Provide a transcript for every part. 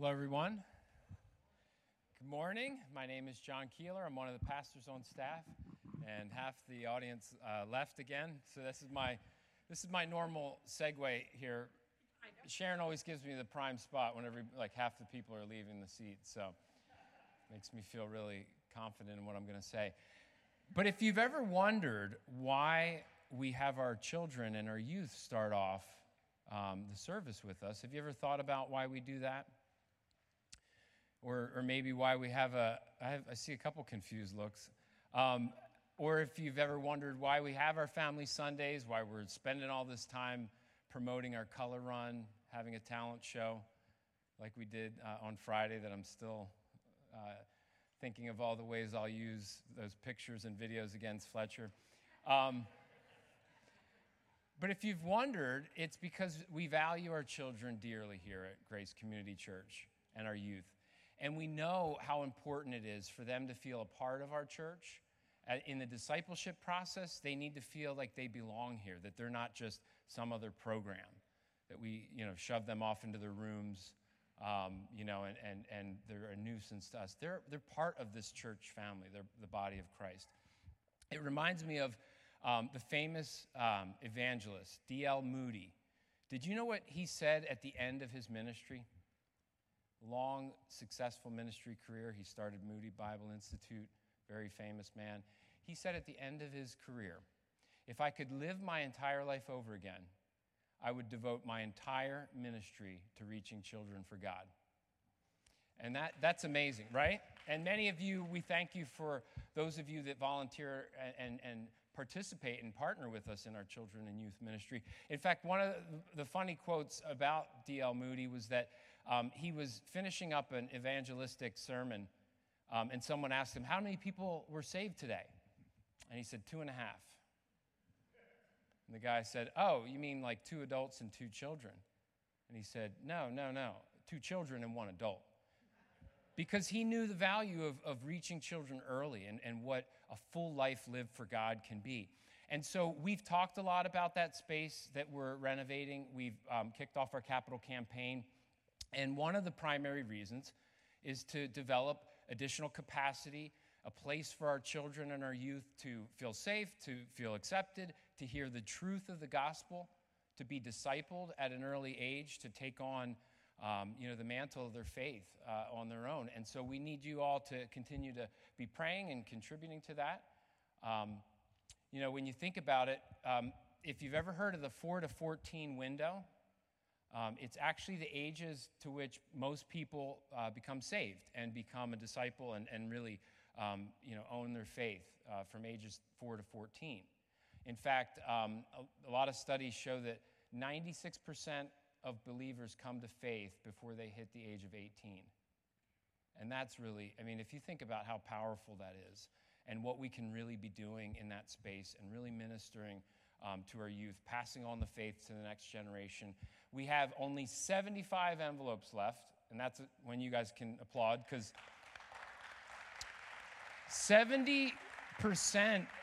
Hello, everyone. Good morning. My name is Jon Keeler. I'm one of the pastors on staff, and half the audience uh, left again. So this is my this is my normal segue here. Sharon always gives me the prime spot whenever like half the people are leaving the seat, so makes me feel really confident in what I'm going to say. But if you've ever wondered why we have our children and our youth start off um, the service with us, have you ever thought about why we do that? Or, or maybe why we have a, I, have, I see a couple confused looks. Um, or if you've ever wondered why we have our family Sundays, why we're spending all this time promoting our color run, having a talent show like we did uh, on Friday, that I'm still uh, thinking of all the ways I'll use those pictures and videos against Fletcher. Um, but if you've wondered, it's because we value our children dearly here at Grace Community Church and our youth. And we know how important it is for them to feel a part of our church. In the discipleship process, they need to feel like they belong here, that they're not just some other program, that we, you know, shove them off into their rooms, um, you know, and, and, and they're a nuisance to us. They're, they're part of this church family, they're the body of Christ. It reminds me of um, the famous um, evangelist, D.L. Moody. Did you know what he said at the end of his ministry? Long, successful ministry career. He started Moody Bible Institute, very famous man. He said at the end of his career, if I could live my entire life over again, I would devote my entire ministry to reaching children for God. And that, that's amazing, right? And many of you, we thank you for those of you that volunteer and, and, participate and partner with us in our children and youth ministry. In fact, one of the funny quotes about D.L. Moody was that um, he was finishing up an evangelistic sermon, um, and someone asked him, How many people were saved today? And he said, Two and a half. And the guy said, Oh, you mean like two adults and two children? And he said, No, no, no, two children and one adult because he knew the value of, of reaching children early and, and what a full life lived for God can be. And so we've talked a lot about that space that we're renovating. We've um, kicked off our capital campaign. And one of the primary reasons is to develop additional capacity, a place for our children and our youth to feel safe, to feel accepted, to hear the truth of the gospel, to be discipled at an early age, to take on um, you know, the mantle of their faith uh, on their own. And so we need you all to continue to be praying and contributing to that. Um, you know, when you think about it, um, if you've ever heard of the 4 to 14 window, um, it's actually the ages to which most people uh, become saved and become a disciple and, and really, um, you know, own their faith uh, from ages 4 to 14. In fact, um, a, a lot of studies show that 96% of believers come to faith before they hit the age of 18. And that's really, I mean, if you think about how powerful that is and what we can really be doing in that space and really ministering um, to our youth, passing on the faith to the next generation. We have only 75 envelopes left, and that's when you guys can applaud because 70%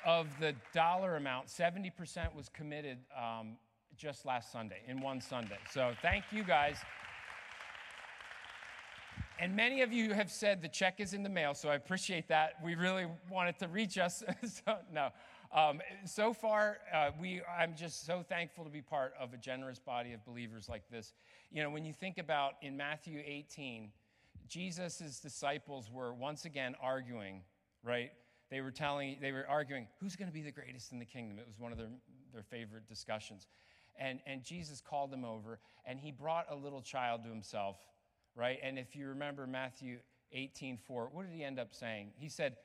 of the dollar amount, 70% was committed um, just last Sunday, in one Sunday. So thank you guys. And many of you have said the check is in the mail, so I appreciate that. We really wanted to reach us. so, no. Um, so far, uh, we, I'm just so thankful to be part of a generous body of believers like this. You know, when you think about in Matthew 18, Jesus' disciples were once again arguing, right? They were telling, they were arguing, who's going to be the greatest in the kingdom? It was one of their, their favorite discussions. And, and Jesus called them over, and he brought a little child to himself, right? And if you remember Matthew 18 4, what did he end up saying? He said,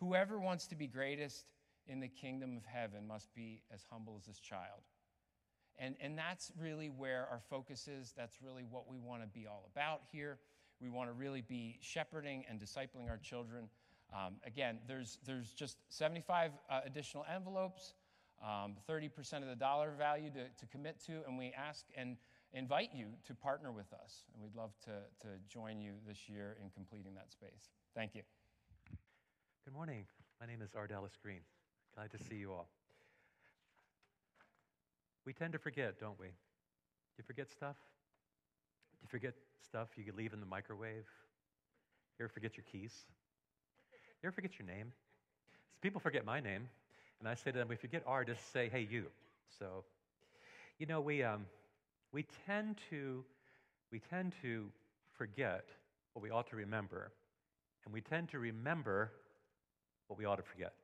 Whoever wants to be greatest in the kingdom of heaven must be as humble as this child. And, and that's really where our focus is. That's really what we want to be all about here. We want to really be shepherding and discipling our children. Um, again, there's, there's just 75 uh, additional envelopes um, 30% of the dollar value to, to commit to, and we ask and invite you to partner with us. And we'd love to, to join you this year in completing that space. Thank you. Good morning. My name is R Dallas Greene. Glad to see you all. We tend to forget, don't we? Do you forget stuff? Do you forget stuff you could leave in the microwave? You ever forget your keys? You ever forget your name? So people forget my name, and I say to them, if you get R, just say, hey, you. So, you know, we, um, we, tend to, we tend to forget what we ought to remember, and we tend to remember what we ought to forget.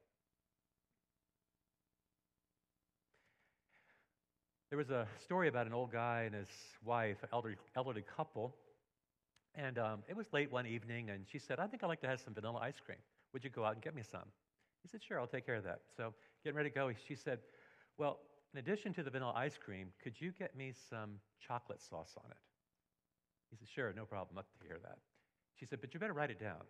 There was a story about an old guy and his wife, an elderly, elderly couple, and um, it was late one evening, and she said, I think I'd like to have some vanilla ice cream. Would you go out and get me some? He said, Sure, I'll take care of that. So, getting ready to go, she said, Well, in addition to the vanilla ice cream, could you get me some chocolate sauce on it? He said, Sure, no problem. I'll take care of that. She said, But you better write it down.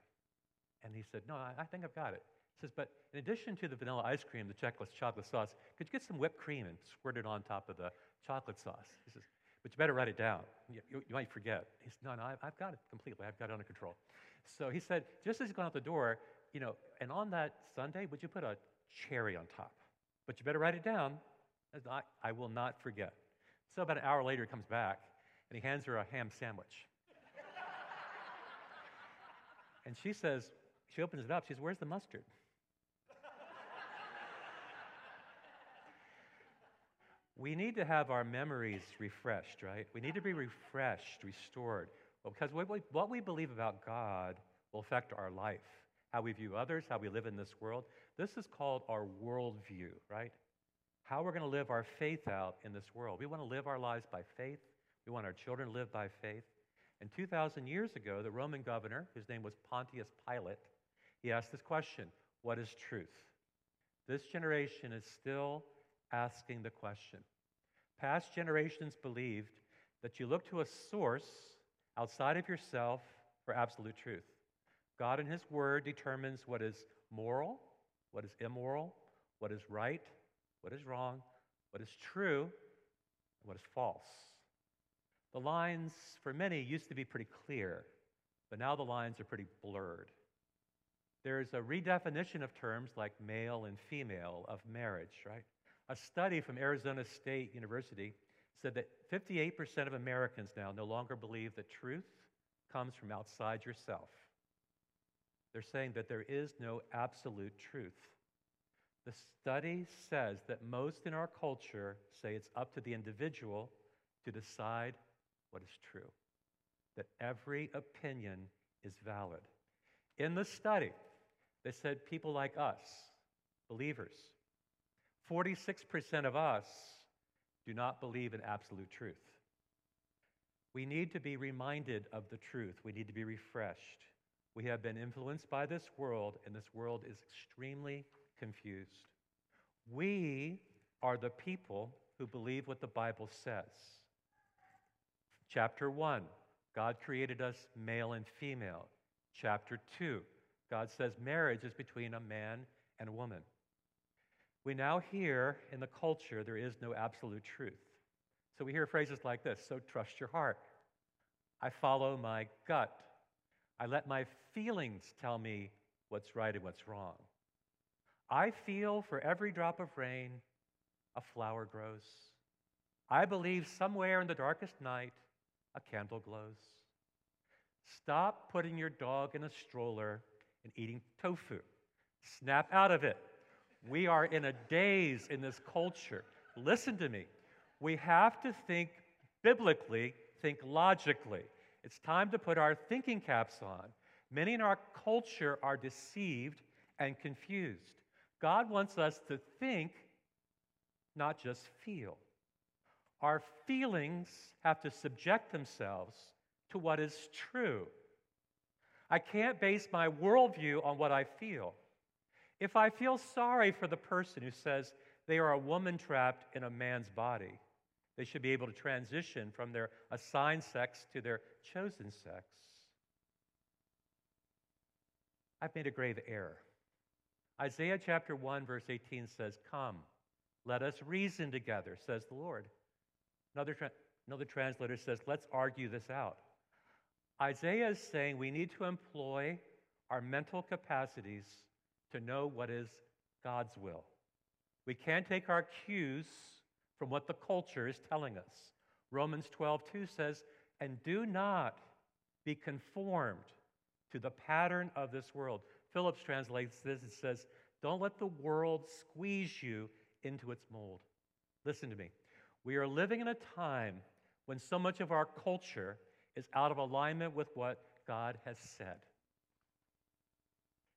And he said, No, I, I think I've got it. Says, But in addition to the vanilla ice cream, the chocolate, chocolate sauce, could you get some whipped cream and squirt it on top of the chocolate sauce? He says, But you better write it down. You, you, you might forget. He said, No, no, I've, I've got it completely. I've got it under control. So he said, Just as he's going out the door, you know, and on that Sunday, would you put a cherry on top? But you better write it down. I, I will not forget. So about an hour later, he comes back and he hands her a ham sandwich. and she says, she opens it up. She says, Where's the mustard? We need to have our memories refreshed, right? We need to be refreshed, restored. Because what we, what we believe about God will affect our life, how we view others, how we live in this world. This is called our worldview, right? How we're going to live our faith out in this world. We want to live our lives by faith. We want our children to live by faith. And 2,000 years ago, the Roman governor, whose name was Pontius Pilate, he asked this question What is truth? This generation is still asking the question. Past generations believed that you look to a source outside of yourself for absolute truth. God in His Word determines what is moral, what is immoral, what is right, what is wrong, what is true, and what is false. The lines, for many, used to be pretty clear, but now the lines are pretty blurred. There's a redefinition of terms like male and female of marriage, right? A study from Arizona State University said that 58% of Americans now no longer believe that truth comes from outside yourself. They're saying that there is no absolute truth. The study says that most in our culture say it's up to the individual to decide what is true, that every opinion is valid. In the study, they said people like us, believers, 46% of us do not believe in absolute truth. We need to be reminded of the truth. We need to be refreshed. We have been influenced by this world, and this world is extremely confused. We are the people who believe what the Bible says. Chapter 1, God created us male and female. Chapter 2, God says marriage is between a man and a woman. We now hear in the culture there is no absolute truth. So we hear phrases like this so trust your heart. I follow my gut. I let my feelings tell me what's right and what's wrong. I feel for every drop of rain, a flower grows. I believe somewhere in the darkest night, a candle glows. Stop putting your dog in a stroller and eating tofu. Snap out of it. We are in a daze in this culture. Listen to me. We have to think biblically, think logically. It's time to put our thinking caps on. Many in our culture are deceived and confused. God wants us to think, not just feel. Our feelings have to subject themselves to what is true. I can't base my worldview on what I feel. If I feel sorry for the person who says they are a woman trapped in a man's body, they should be able to transition from their assigned sex to their chosen sex. I've made a grave error. Isaiah chapter 1, verse 18 says, Come, let us reason together, says the Lord. Another, tra- another translator says, Let's argue this out. Isaiah is saying we need to employ our mental capacities to know what is God's will. We can't take our cues from what the culture is telling us. Romans 12, 2 says, and do not be conformed to the pattern of this world. Phillips translates this and says, Don't let the world squeeze you into its mold. Listen to me. We are living in a time when so much of our culture is out of alignment with what God has said.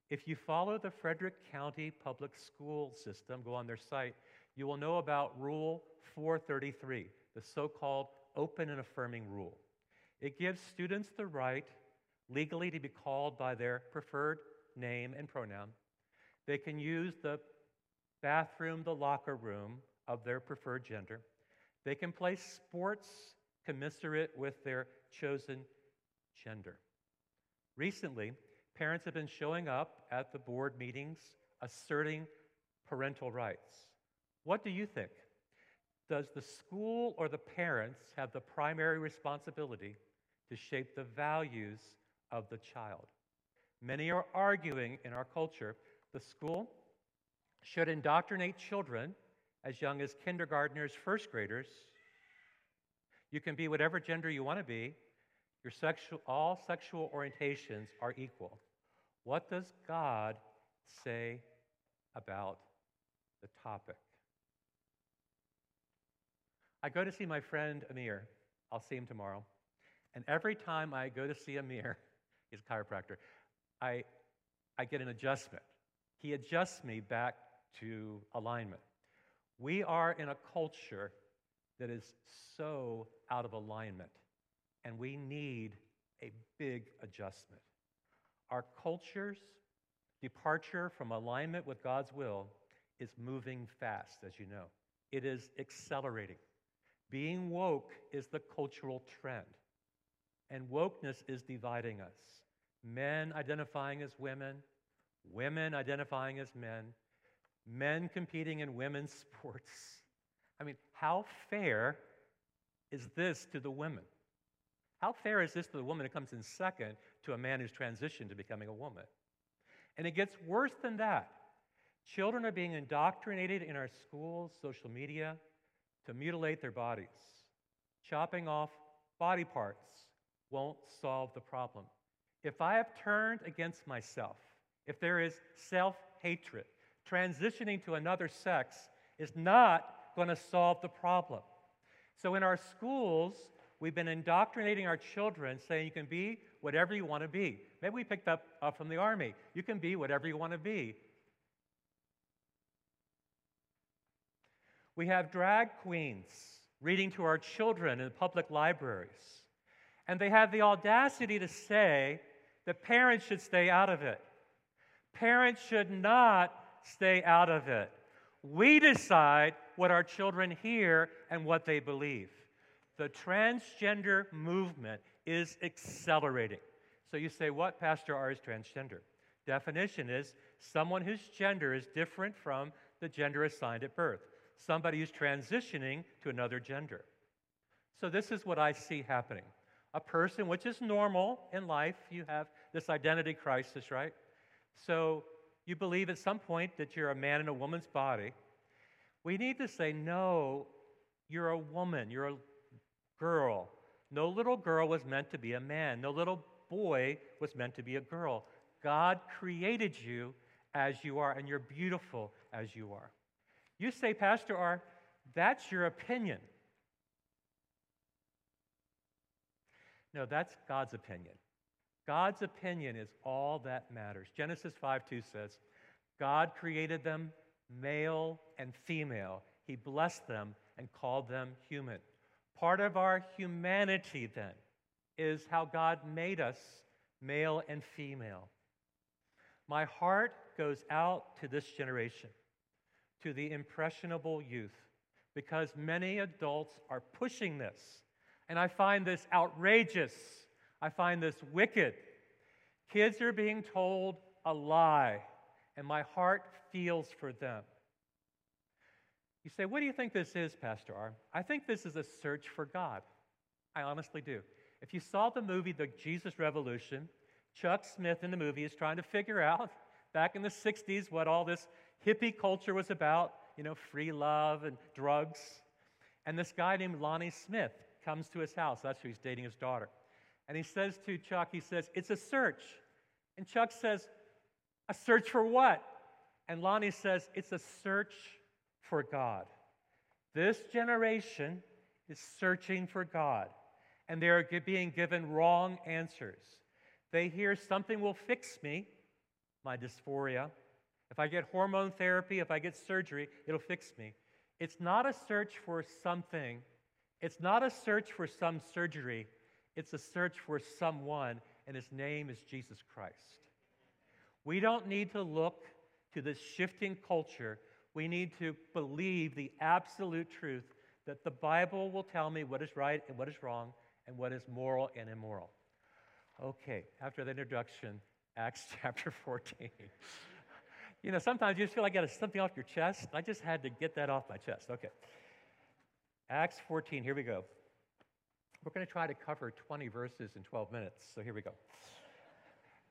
If you follow the Frederick County Public School System, go on their site, you will know about Rule 433, the so called open and affirming rule. It gives students the right legally to be called by their preferred name and pronoun. They can use the bathroom, the locker room of their preferred gender. They can play sports commensurate with their chosen gender. Recently, parents have been showing up at the board meetings asserting parental rights. What do you think? Does the school or the parents have the primary responsibility to shape the values of the child? Many are arguing in our culture the school should indoctrinate children as young as kindergartners, first graders. You can be whatever gender you want to be. Your sexual, all sexual orientations are equal. What does God say about the topic? I go to see my friend Amir. I'll see him tomorrow. And every time I go to see Amir, he's a chiropractor, I, I get an adjustment. He adjusts me back to alignment. We are in a culture that is so out of alignment, and we need a big adjustment. Our culture's departure from alignment with God's will is moving fast, as you know. It is accelerating. Being woke is the cultural trend, and wokeness is dividing us. Men identifying as women, women identifying as men, men competing in women's sports. I mean, how fair is this to the women? How fair is this to the woman who comes in second to a man who's transitioned to becoming a woman? And it gets worse than that. Children are being indoctrinated in our schools, social media, to mutilate their bodies. Chopping off body parts won't solve the problem. If I have turned against myself, if there is self hatred, transitioning to another sex is not going to solve the problem. So, in our schools, we've been indoctrinating our children saying you can be whatever you want to be. Maybe we picked up uh, from the army. You can be whatever you want to be. We have drag queens reading to our children in public libraries. And they have the audacity to say that parents should stay out of it. Parents should not stay out of it. We decide what our children hear and what they believe. The transgender movement is accelerating. So you say, what, Pastor R, is transgender? Definition is someone whose gender is different from the gender assigned at birth, somebody who's transitioning to another gender. So this is what I see happening. A person, which is normal in life, you have this identity crisis, right? So you believe at some point that you're a man in a woman's body, we need to say, no, you're a woman, you're a girl. No little girl was meant to be a man, no little boy was meant to be a girl. God created you as you are, and you're beautiful as you are. You say, Pastor R, that's your opinion. No, that's God's opinion. God's opinion is all that matters. Genesis 5 2 says, God created them male and female. He blessed them and called them human. Part of our humanity, then, is how God made us male and female. My heart goes out to this generation, to the impressionable youth, because many adults are pushing this. And I find this outrageous. I find this wicked. Kids are being told a lie, and my heart feels for them. You say, What do you think this is, Pastor R? I think this is a search for God. I honestly do. If you saw the movie The Jesus Revolution, Chuck Smith in the movie is trying to figure out back in the 60s what all this hippie culture was about, you know, free love and drugs. And this guy named Lonnie Smith comes to his house. That's who he's dating his daughter. And he says to Chuck, he says, It's a search. And Chuck says, A search for what? And Lonnie says, It's a search for God. This generation is searching for God, and they are being given wrong answers. They hear something will fix me, my dysphoria. If I get hormone therapy, if I get surgery, it'll fix me. It's not a search for something, it's not a search for some surgery, it's a search for someone, and his name is Jesus Christ. We don't need to look to this shifting culture. We need to believe the absolute truth that the Bible will tell me what is right and what is wrong and what is moral and immoral. Okay, after the introduction, Acts chapter 14. you know, sometimes you just feel like you got something off your chest. I just had to get that off my chest. Okay. Acts 14, here we go. We're going to try to cover 20 verses in 12 minutes, so here we go.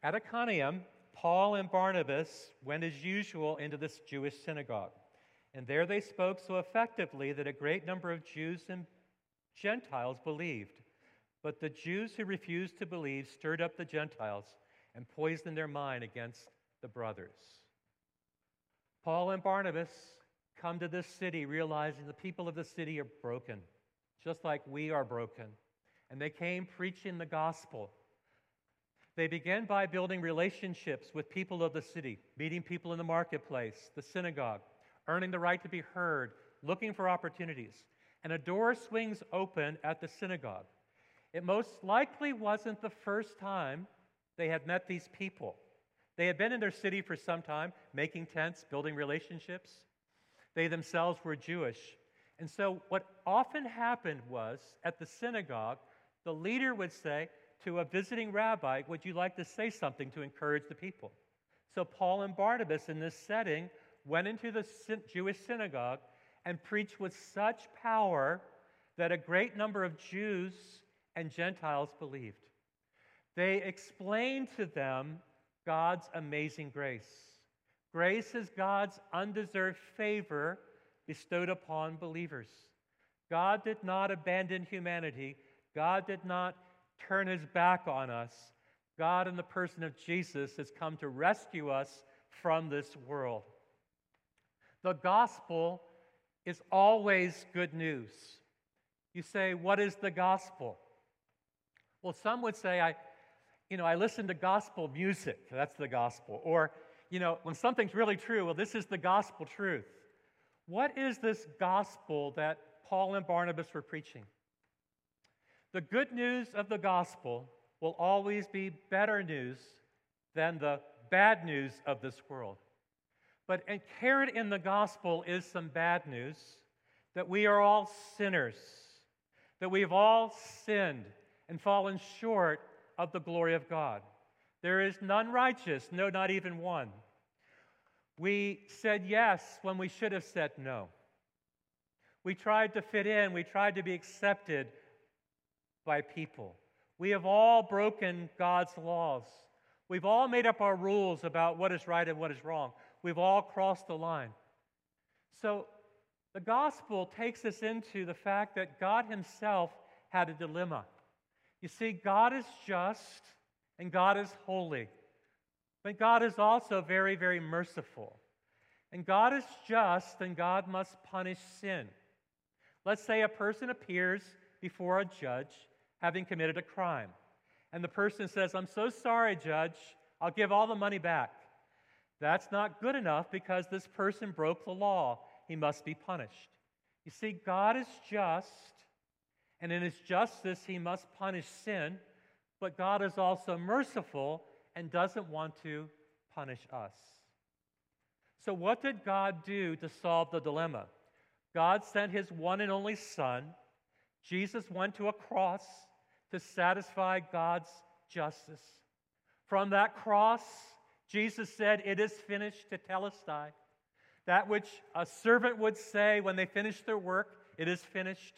At Iconium, Paul and Barnabas went as usual into this Jewish synagogue. And there they spoke so effectively that a great number of Jews and Gentiles believed. But the Jews who refused to believe stirred up the Gentiles and poisoned their mind against the brothers. Paul and Barnabas come to this city realizing the people of the city are broken, just like we are broken. And they came preaching the gospel. They began by building relationships with people of the city, meeting people in the marketplace, the synagogue, earning the right to be heard, looking for opportunities. And a door swings open at the synagogue. It most likely wasn't the first time they had met these people. They had been in their city for some time, making tents, building relationships. They themselves were Jewish. And so, what often happened was at the synagogue, the leader would say to a visiting rabbi, Would you like to say something to encourage the people? So, Paul and Barnabas in this setting went into the Jewish synagogue and preached with such power that a great number of Jews and Gentiles believed. They explained to them God's amazing grace. Grace is God's undeserved favor bestowed upon believers. God did not abandon humanity, God did not turn his back on us. God, in the person of Jesus, has come to rescue us from this world. The gospel is always good news. You say, What is the gospel? Well, some would say, I, you know, I listen to gospel music. That's the gospel. Or, you know, when something's really true, well, this is the gospel truth. What is this gospel that Paul and Barnabas were preaching? The good news of the gospel will always be better news than the bad news of this world. But inherent in the gospel is some bad news that we are all sinners, that we've all sinned and fallen short of the glory of God. There is none righteous, no, not even one. We said yes when we should have said no. We tried to fit in, we tried to be accepted by people. We have all broken God's laws. We've all made up our rules about what is right and what is wrong. We've all crossed the line. So the gospel takes us into the fact that God Himself had a dilemma. You see, God is just and God is holy, but God is also very, very merciful. And God is just and God must punish sin. Let's say a person appears before a judge having committed a crime. And the person says, I'm so sorry, judge, I'll give all the money back. That's not good enough because this person broke the law. He must be punished. You see, God is just, and in his justice, he must punish sin, but God is also merciful and doesn't want to punish us. So, what did God do to solve the dilemma? God sent his one and only Son. Jesus went to a cross to satisfy God's justice. From that cross, Jesus said, It is finished tetelestai. That which a servant would say when they finish their work, it is finished.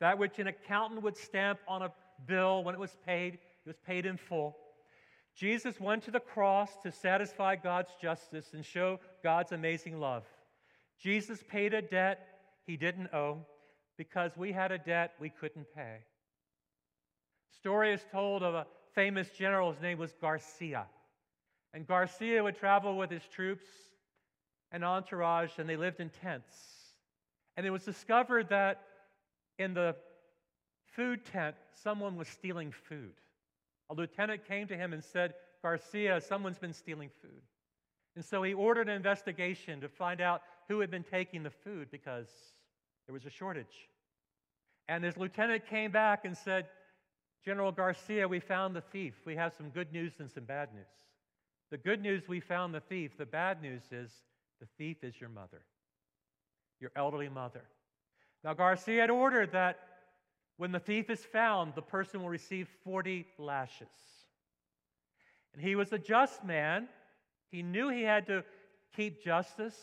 That which an accountant would stamp on a bill when it was paid, it was paid in full. Jesus went to the cross to satisfy God's justice and show God's amazing love. Jesus paid a debt he didn't owe because we had a debt we couldn't pay. Story is told of a famous general. His name was Garcia. And Garcia would travel with his troops and entourage, and they lived in tents. And it was discovered that in the food tent, someone was stealing food. A lieutenant came to him and said, Garcia, someone's been stealing food. And so he ordered an investigation to find out who had been taking the food because there was a shortage. And his lieutenant came back and said, General Garcia, we found the thief. We have some good news and some bad news. The good news, we found the thief. The bad news is the thief is your mother, your elderly mother. Now, Garcia had ordered that when the thief is found, the person will receive 40 lashes. And he was a just man. He knew he had to keep justice,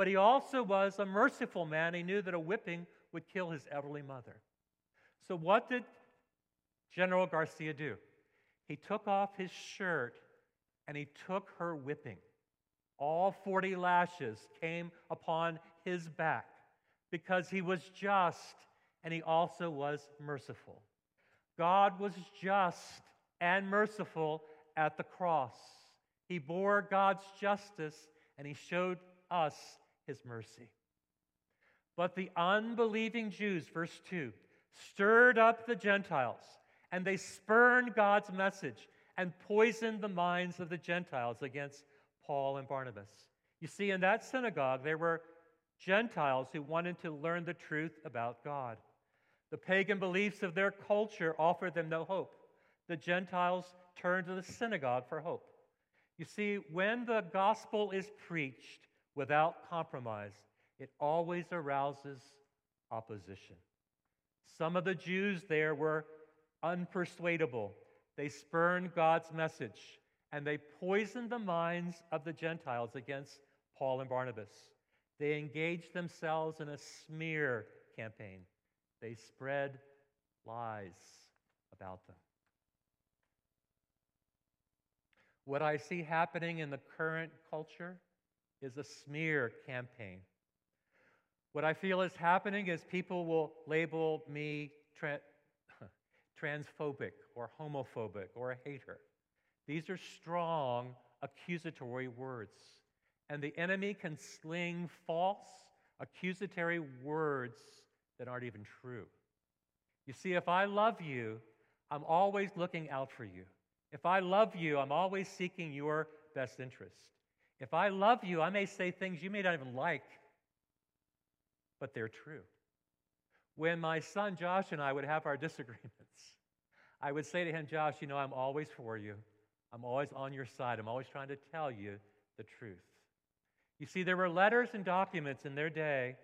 but he also was a merciful man. He knew that a whipping would kill his elderly mother. So, what did General Garcia do? He took off his shirt and he took her whipping. All 40 lashes came upon his back because he was just and he also was merciful. God was just and merciful at the cross. He bore God's justice and he showed us his mercy. But the unbelieving Jews, verse 2, stirred up the Gentiles, and they spurned God's message and poisoned the minds of the Gentiles against Paul and Barnabas. You see, in that synagogue, there were Gentiles who wanted to learn the truth about God. The pagan beliefs of their culture offered them no hope. The Gentiles turned to the synagogue for hope. You see, when the gospel is preached without compromise, it always arouses opposition. Some of the Jews there were unpersuadable. They spurned God's message and they poisoned the minds of the Gentiles against Paul and Barnabas. They engaged themselves in a smear campaign. They spread lies about them. What I see happening in the current culture is a smear campaign. What I feel is happening is people will label me tra- transphobic or homophobic or a hater. These are strong accusatory words. And the enemy can sling false accusatory words that aren't even true. You see, if I love you, I'm always looking out for you. If I love you, I'm always seeking your best interest. If I love you, I may say things you may not even like, but they're true. When my son Josh and I would have our disagreements, I would say to him, Josh, you know, I'm always for you. I'm always on your side. I'm always trying to tell you the truth. You see, there were letters and documents in their day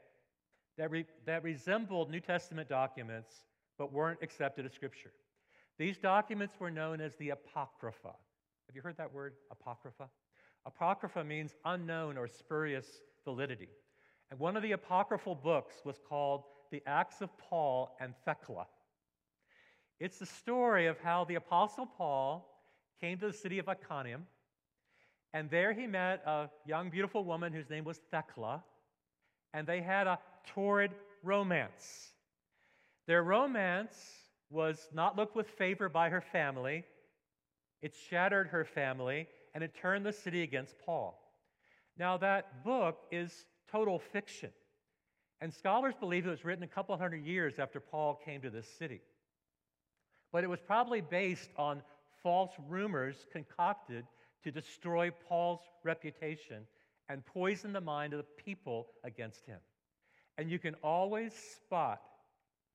that, re- that resembled New Testament documents but weren't accepted as Scripture. These documents were known as the Apocrypha. Have you heard that word, Apocrypha? Apocrypha means unknown or spurious validity. And one of the apocryphal books was called The Acts of Paul and Thecla. It's the story of how the Apostle Paul came to the city of Iconium, and there he met a young, beautiful woman whose name was Thecla, and they had a torrid romance. Their romance was not looked with favor by her family, it shattered her family, and it turned the city against Paul. Now, that book is total fiction. And scholars believe it was written a couple hundred years after Paul came to this city. But it was probably based on false rumors concocted to destroy Paul's reputation and poison the mind of the people against him. And you can always spot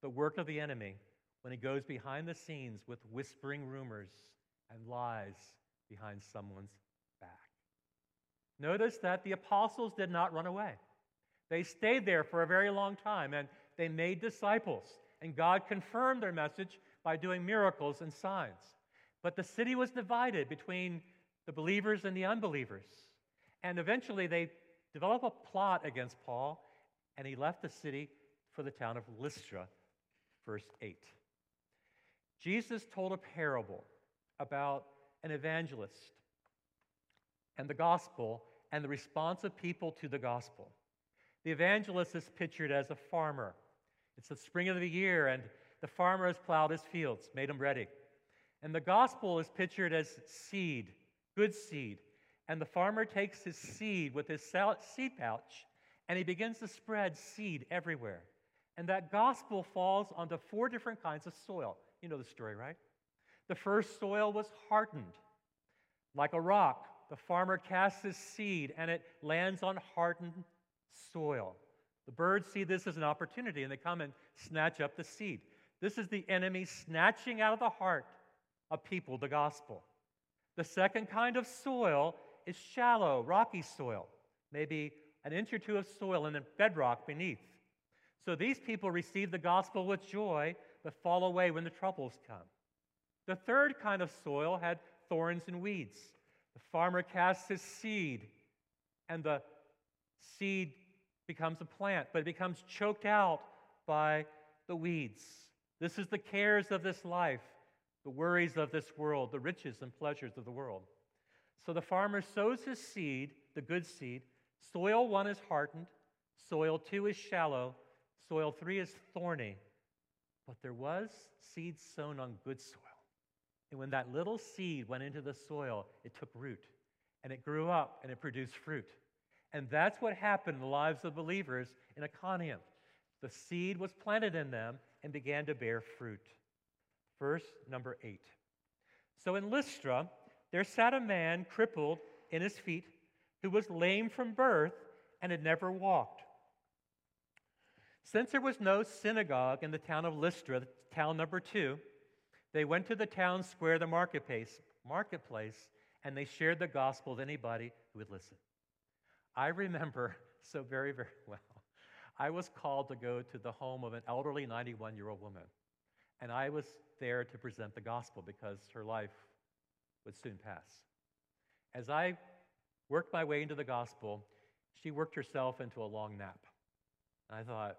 the work of the enemy when he goes behind the scenes with whispering rumors and lies behind someone's back. Notice that the apostles did not run away. They stayed there for a very long time and they made disciples. And God confirmed their message by doing miracles and signs. But the city was divided between the believers and the unbelievers. And eventually they developed a plot against Paul, and he left the city for the town of Lystra, verse 8. Jesus told a parable about an evangelist and the gospel and the response of people to the gospel. The evangelist is pictured as a farmer. It's the spring of the year, and the farmer has plowed his fields, made them ready. And the gospel is pictured as seed, good seed. And the farmer takes his seed with his seed pouch and he begins to spread seed everywhere. And that gospel falls onto four different kinds of soil. You know the story, right? The first soil was hardened, like a rock. The farmer casts his seed and it lands on hardened soil. The birds see this as an opportunity and they come and snatch up the seed. This is the enemy snatching out of the heart of people the gospel. The second kind of soil is shallow, rocky soil, maybe an inch or two of soil and then bedrock beneath. So these people receive the gospel with joy, but fall away when the troubles come. The third kind of soil had thorns and weeds. The farmer casts his seed, and the seed becomes a plant, but it becomes choked out by the weeds. This is the cares of this life, the worries of this world, the riches and pleasures of the world. So the farmer sows his seed, the good seed. Soil one is hardened, soil two is shallow, soil three is thorny. But there was seed sown on good soil. And when that little seed went into the soil, it took root and it grew up and it produced fruit. And that's what happened in the lives of believers in Iconium. The seed was planted in them and began to bear fruit. Verse number eight. So in Lystra, there sat a man crippled in his feet who was lame from birth and had never walked. Since there was no synagogue in the town of Lystra, town number two, they went to the town square, the marketplace, marketplace, and they shared the gospel with anybody who would listen. I remember so very, very well. I was called to go to the home of an elderly 91 year old woman, and I was there to present the gospel because her life would soon pass. As I worked my way into the gospel, she worked herself into a long nap. And I thought,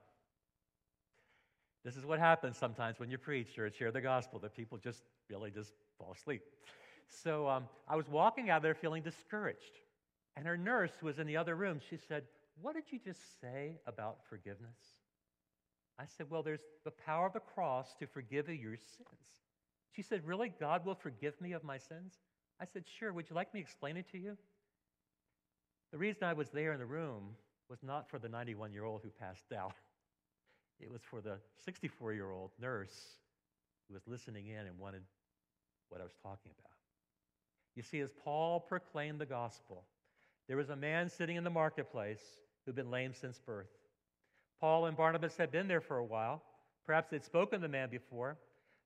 this is what happens sometimes when you preach or share the gospel, that people just really just fall asleep. So um, I was walking out there feeling discouraged. And her nurse who was in the other room. She said, What did you just say about forgiveness? I said, Well, there's the power of the cross to forgive you your sins. She said, Really? God will forgive me of my sins? I said, Sure. Would you like me to explain it to you? The reason I was there in the room was not for the 91 year old who passed out, it was for the 64 year old nurse who was listening in and wanted what I was talking about. You see, as Paul proclaimed the gospel, there was a man sitting in the marketplace who'd been lame since birth. Paul and Barnabas had been there for a while. Perhaps they'd spoken to the man before,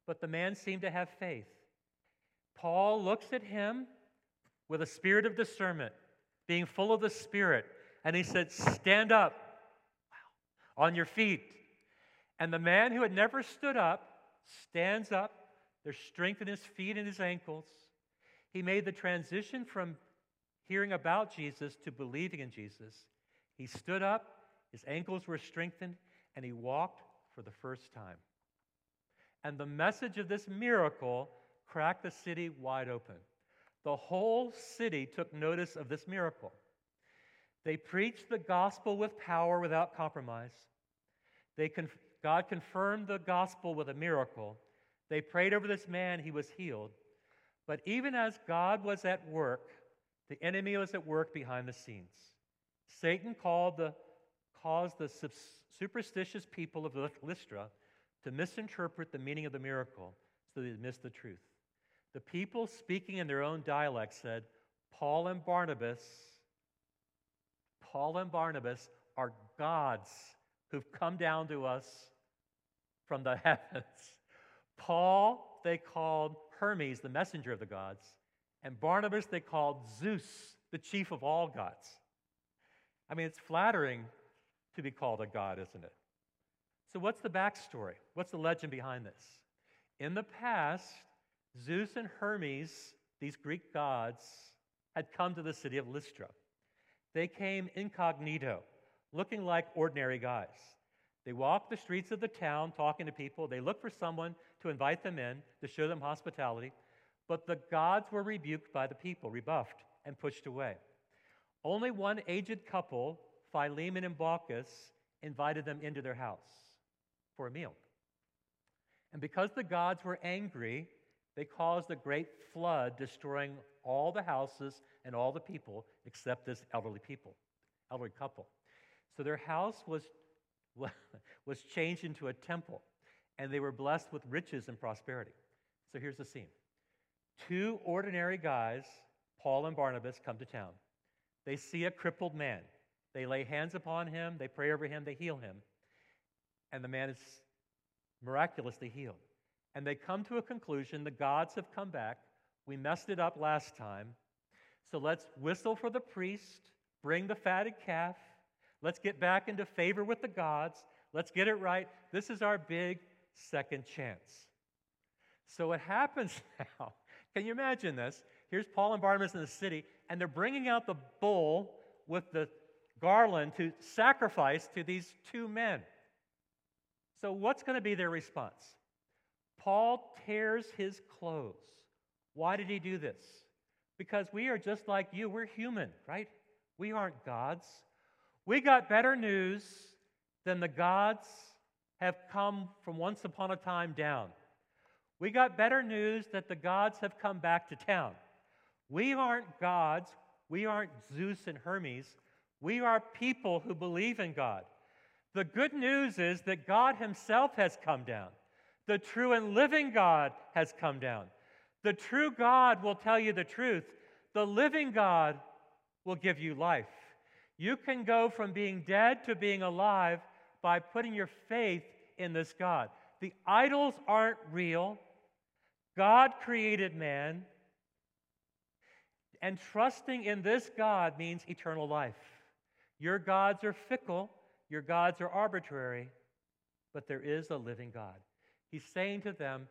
but the man seemed to have faith. Paul looks at him with a spirit of discernment, being full of the Spirit, and he said, Stand up on your feet. And the man who had never stood up stands up. There's strength in his feet and his ankles. He made the transition from hearing about Jesus to believing in Jesus. He stood up, his ankles were strengthened, and he walked for the first time. And the message of this miracle cracked the city wide open. The whole city took notice of this miracle. They preached the gospel with power without compromise. They conf- God confirmed the gospel with a miracle. They prayed over this man, he was healed. But even as God was at work, the enemy was at work behind the scenes. Satan called the, caused the superstitious people of Lystra to misinterpret the meaning of the miracle so they missed the truth. The people speaking in their own dialect said, Paul and Barnabas, Paul and Barnabas are gods who've come down to us from the heavens. Paul, they called Hermes, the messenger of the gods, and Barnabas they called Zeus, the chief of all gods. I mean, it's flattering to be called a god, isn't it? So, what's the backstory? What's the legend behind this? In the past, Zeus and Hermes, these Greek gods, had come to the city of Lystra. They came incognito, looking like ordinary guys. They walked the streets of the town talking to people. They looked for someone to invite them in, to show them hospitality. But the gods were rebuked by the people, rebuffed, and pushed away. Only one aged couple, Philemon and Baucis, invited them into their house for a meal. And because the gods were angry, They caused a great flood, destroying all the houses and all the people except this elderly people, elderly couple. So their house was, was changed into a temple, and they were blessed with riches and prosperity. So here's the scene two ordinary guys, Paul and Barnabas, come to town. They see a crippled man. They lay hands upon him, they pray over him, they heal him, and the man is miraculously healed. And they come to a conclusion the gods have come back. We messed it up last time. So let's whistle for the priest, bring the fatted calf. Let's get back into favor with the gods. Let's get it right. This is our big second chance. So what happens now? Can you imagine this? Here's Paul and Barnabas in the city, and they're bringing out the bull with the garland to sacrifice to these two men. So, what's going to be their response? Paul tears his clothes. Why did he do this? Because we are just like you. We're human, right? We aren't gods. We got better news than the gods have come from once upon a time down. We got better news that the gods have come back to town. We aren't gods. We aren't Zeus and Hermes. We are people who believe in God. The good news is that God Himself has come down. The true and living God has come down. The true God will tell you the truth. The living God will give you life. You can go from being dead to being alive by putting your faith in this God. The idols aren't real. God created man. And trusting in this God means eternal life. Your gods are fickle, your gods are arbitrary, but there is a living God. He's saying to them,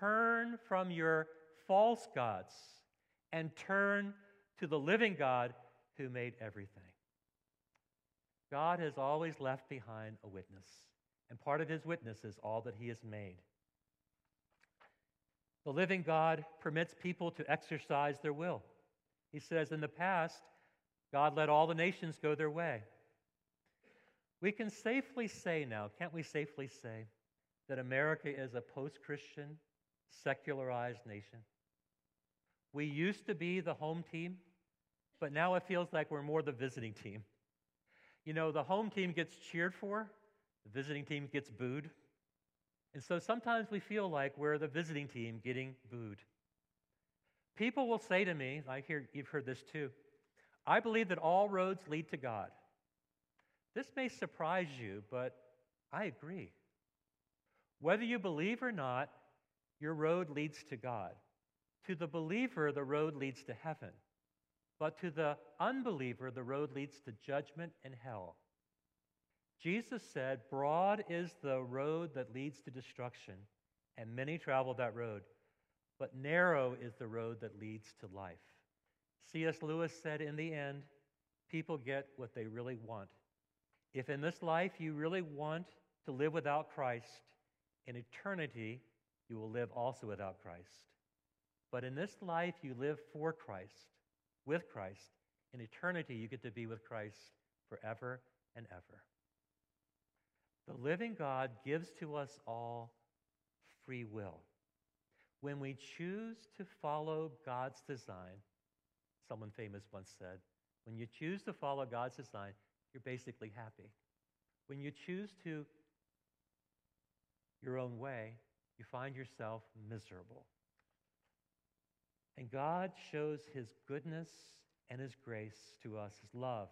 Turn from your false gods and turn to the living God who made everything. God has always left behind a witness, and part of his witness is all that he has made. The living God permits people to exercise their will. He says, In the past, God let all the nations go their way. We can safely say now, can't we safely say, that America is a post Christian, secularized nation. We used to be the home team, but now it feels like we're more the visiting team. You know, the home team gets cheered for, the visiting team gets booed. And so sometimes we feel like we're the visiting team getting booed. People will say to me, I hear you've heard this too, I believe that all roads lead to God. This may surprise you, but I agree. Whether you believe or not, your road leads to God. To the believer, the road leads to heaven. But to the unbeliever, the road leads to judgment and hell. Jesus said, Broad is the road that leads to destruction, and many travel that road. But narrow is the road that leads to life. C.S. Lewis said, In the end, people get what they really want. If in this life you really want to live without Christ, in eternity, you will live also without Christ. But in this life, you live for Christ, with Christ. In eternity, you get to be with Christ forever and ever. The living God gives to us all free will. When we choose to follow God's design, someone famous once said, when you choose to follow God's design, you're basically happy. When you choose to your own way, you find yourself miserable. And God shows his goodness and his grace to us, his love.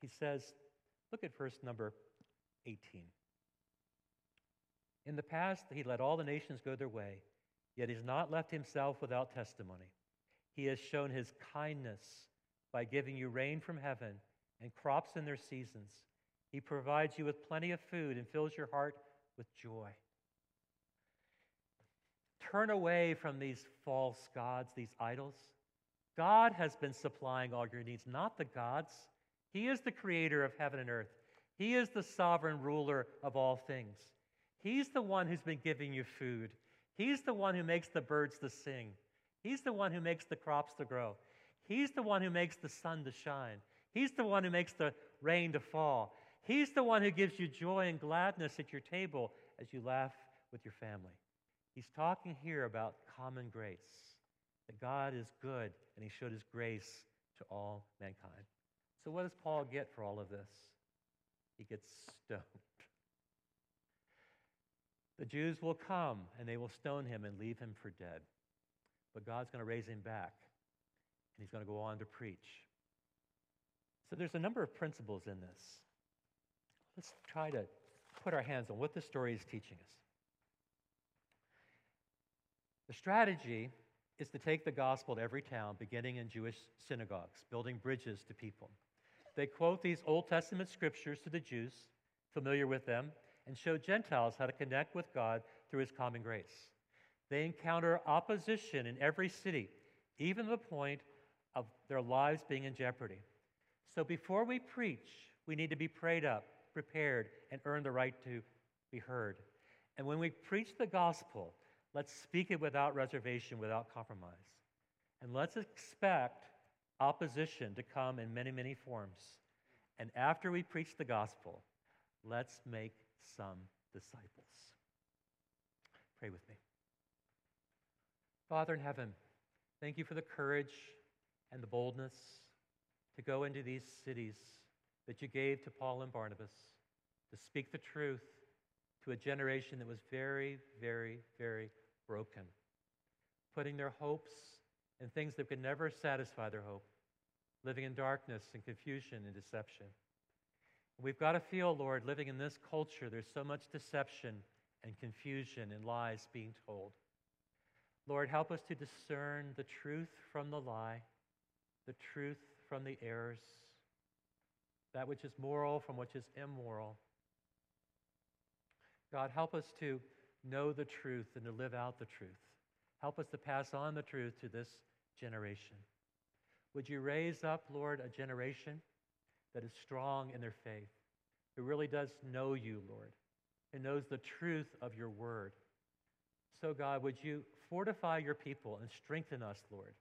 He says, look at verse number 18. In the past, he let all the nations go their way, yet he's not left himself without testimony. He has shown his kindness by giving you rain from heaven and crops in their seasons. He provides you with plenty of food and fills your heart with joy. Turn away from these false gods, these idols. God has been supplying all your needs, not the gods. He is the creator of heaven and earth. He is the sovereign ruler of all things. He's the one who's been giving you food. He's the one who makes the birds to sing. He's the one who makes the crops to grow. He's the one who makes the sun to shine. He's the one who makes the rain to fall. He's the one who gives you joy and gladness at your table as you laugh with your family. He's talking here about common grace, that God is good and he showed his grace to all mankind. So, what does Paul get for all of this? He gets stoned. The Jews will come and they will stone him and leave him for dead. But God's going to raise him back and he's going to go on to preach. So there's a number of principles in this. Let's try to put our hands on what this story is teaching us. The strategy is to take the gospel to every town, beginning in Jewish synagogues, building bridges to people. They quote these Old Testament scriptures to the Jews, familiar with them, and show Gentiles how to connect with God through his common grace. They encounter opposition in every city, even to the point of their lives being in jeopardy. So before we preach, we need to be prayed up, prepared, and earn the right to be heard. And when we preach the gospel, let's speak it without reservation, without compromise. And let's expect opposition to come in many, many forms. And after we preach the gospel, let's make some disciples. Pray with me. Father in heaven, thank you for the courage and the boldness to go into these cities that you gave to Paul and Barnabas to speak the truth to a generation that was very, very, very broken, putting their hopes in things that could never satisfy their hope, living in darkness and confusion and deception. We've got to feel, Lord, living in this culture, there's so much deception and confusion and lies being told. Lord, help us to discern the truth from the lie, the truth from the errors, that which is moral from which is immoral. God, help us to know the truth and to live out the truth. Help us to pass on the truth to this generation. Would you raise up, Lord, a generation that is strong in their faith, who really does know you, Lord, and knows the truth of your word? So, God, would you fortify your people and strengthen us, Lord?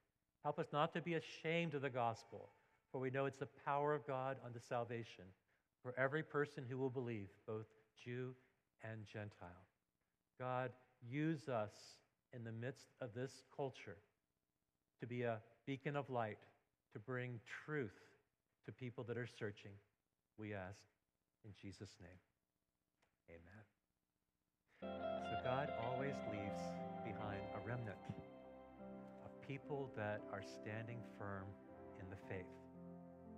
Help us not to be ashamed of the gospel, for we know it's the power of God unto salvation for every person who will believe, both Jew and Gentile. God, use us in the midst of this culture to be a beacon of light, to bring truth to people that are searching. We ask in Jesus' name. Amen. So God always leaves behind a remnant of people that are standing firm in the faith.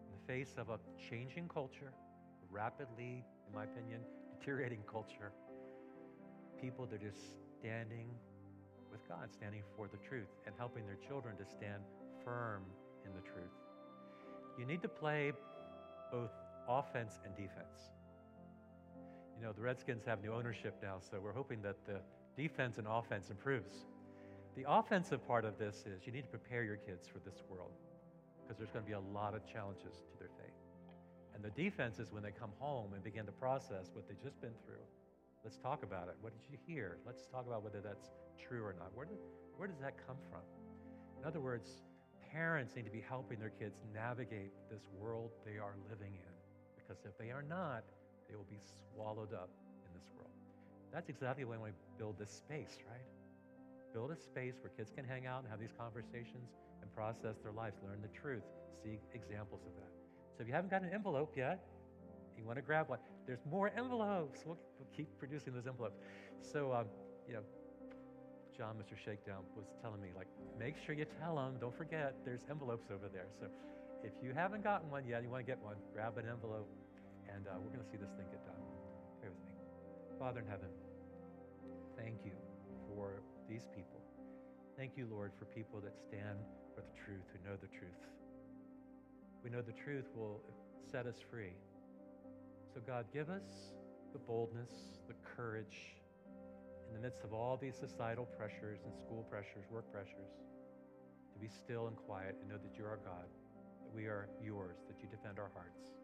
In the face of a changing culture, rapidly, in my opinion, deteriorating culture, people that are just standing with God, standing for the truth, and helping their children to stand firm in the truth. You need to play both offense and defense. You know, the Redskins have new ownership now, so we're hoping that the defense and offense improves. The offensive part of this is you need to prepare your kids for this world because there's going to be a lot of challenges to their faith. And the defense is when they come home and begin to process what they've just been through. Let's talk about it. What did you hear? Let's talk about whether that's true or not. Where, did, where does that come from? In other words, parents need to be helping their kids navigate this world they are living in. Because if they are not, they will be swallowed up in this world. That's exactly why we build this space, right? Build a space where kids can hang out and have these conversations and process their lives, learn the truth, see examples of that. So if you haven't got an envelope yet, you want to grab one. There's more envelopes. We'll, we'll keep producing those envelopes. So, um, you know, Jon, Mr. Shakedown, was telling me, like, make sure you tell them, don't forget, there's envelopes over there. So if you haven't gotten one yet, you want to get one, grab an envelope, and uh, we're going to see this thing get done. Pray with me. Father in heaven, thank you for these people. Thank you, Lord, for people that stand for the truth, who know the truth. We know the truth will set us free. So, God, give us the boldness, the courage in the midst of all these societal pressures and school pressures, work pressures, to be still and quiet and know that you're God, that we are yours, that you defend our hearts,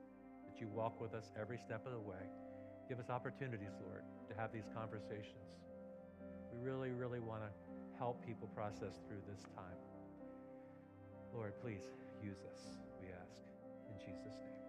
that you walk with us every step of the way. Give us opportunities, Lord, to have these conversations. We really, really want to help people process through this time. Lord, please use us, we ask. In Jesus' name.